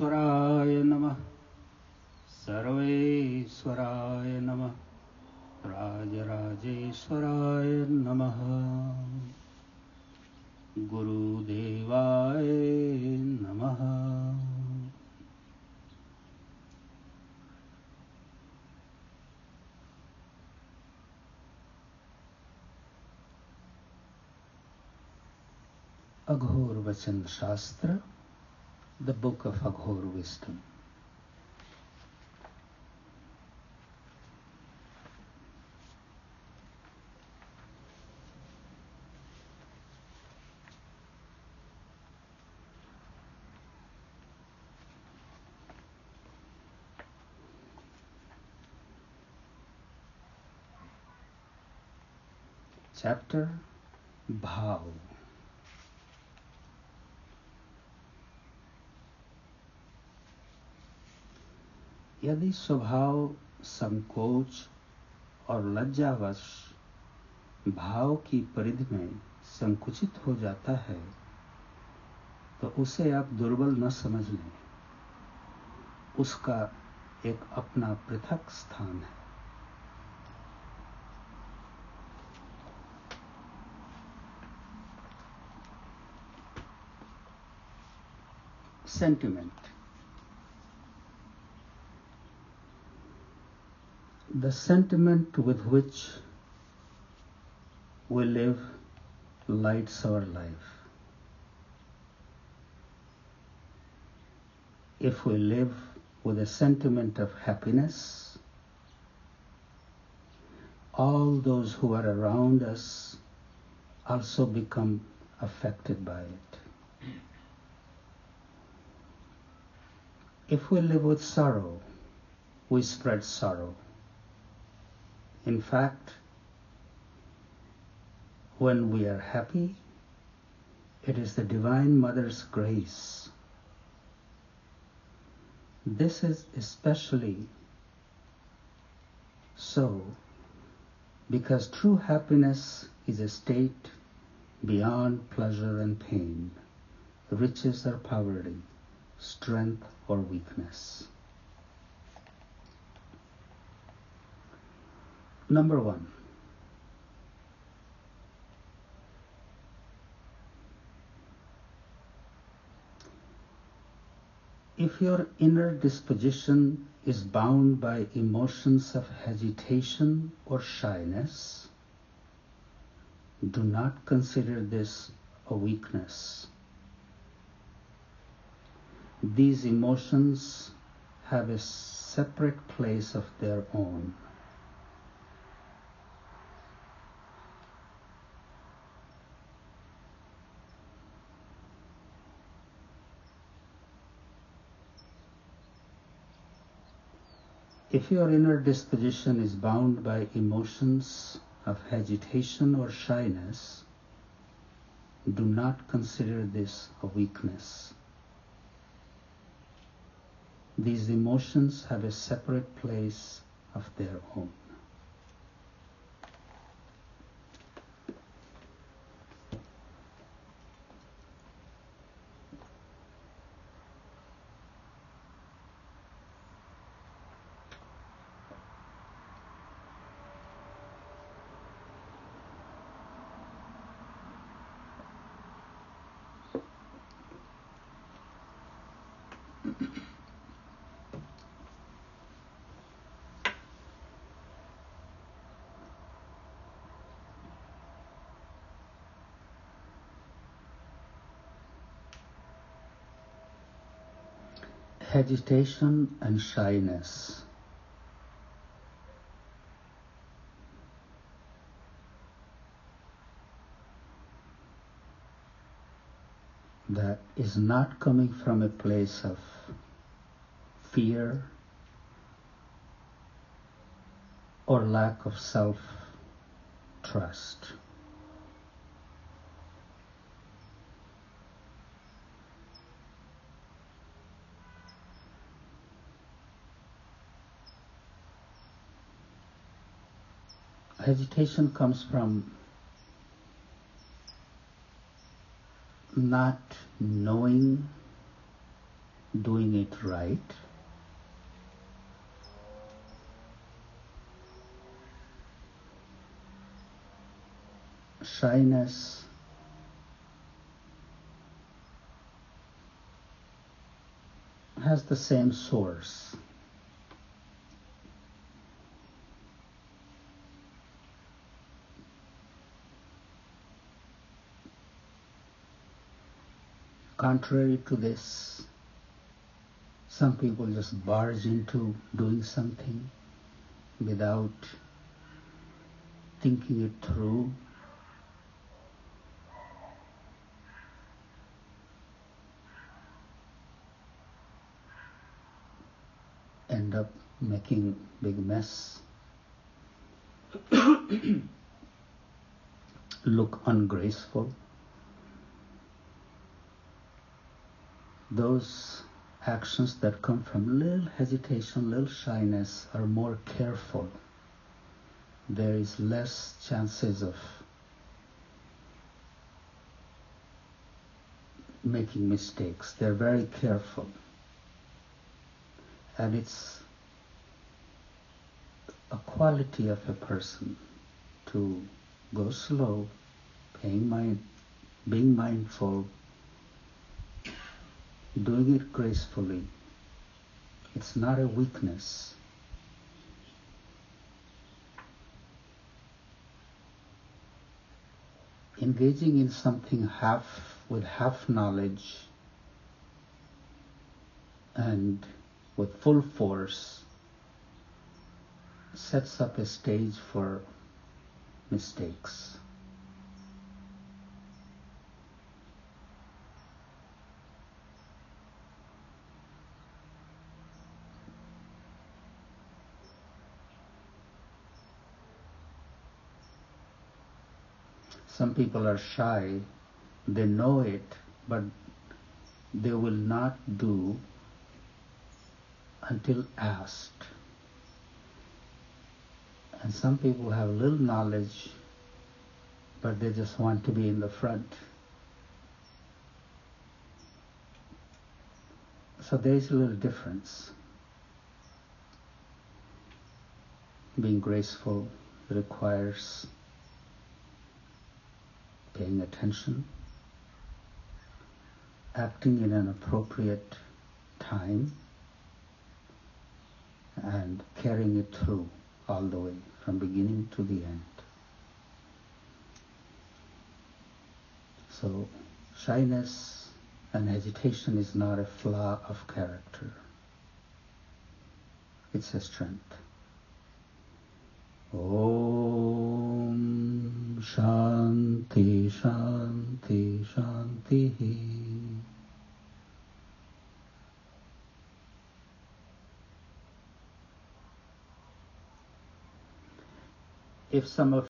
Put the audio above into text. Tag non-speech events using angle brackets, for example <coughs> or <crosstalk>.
सर्वेश्वराय नमः। सर्वेश्वराय नमः। राजराजेश्वराय नमः। गुरुदेवाय नमः। अघोर वचन शास्त्र the book of Aghor Wisdom. Chapter Bhav यदि स्वभाव संकोच और लज्जावश भाव की परिधि में संकुचित हो जाता है तो उसे आप दुर्बल न समझ लें उसका एक अपना पृथक स्थान है sentiment. The sentiment with which we live lights our life. If we live with a sentiment of happiness, all those who are around us also become affected by it. If we live with sorrow, we spread sorrow. In fact, when we are happy, it is the Divine Mother's grace. This is especially so because true happiness is a state beyond pleasure and pain, riches or poverty, strength or weakness. Number one, if your inner disposition is bound by emotions of hesitation or shyness, do not consider this a weakness. These emotions have a separate place of their own. If your inner disposition is bound by emotions of agitation or shyness, do not consider this a weakness. These emotions have a separate place of their own. Agitation and shyness. That is not coming from a place of fear or lack of self trust. Hesitation comes from not knowing doing it right. Shyness has the same source. Contrary to this, some people just barge into doing something without thinking it through. End up making big mess. <coughs> Look ungraceful. Those actions that come from little hesitation, little shyness are more careful. There is less chances of making mistakes. They're very careful. And it's a quality of a person to go slow, paying mind, being mindful, doing it gracefully. It's not a weakness. Engaging in something half with half knowledge and with full force sets up a stage for mistakes. Some people are shy, they know it, but they will not do until asked. And some people have little knowledge, but they just want to be in the front. So there is a little difference. Being graceful requires paying attention, acting in an appropriate time, and carrying it through all the way from beginning to the end. So, shyness and hesitation is not a flaw of character, it's a strength. Om Shanti Shanti Shanti If some of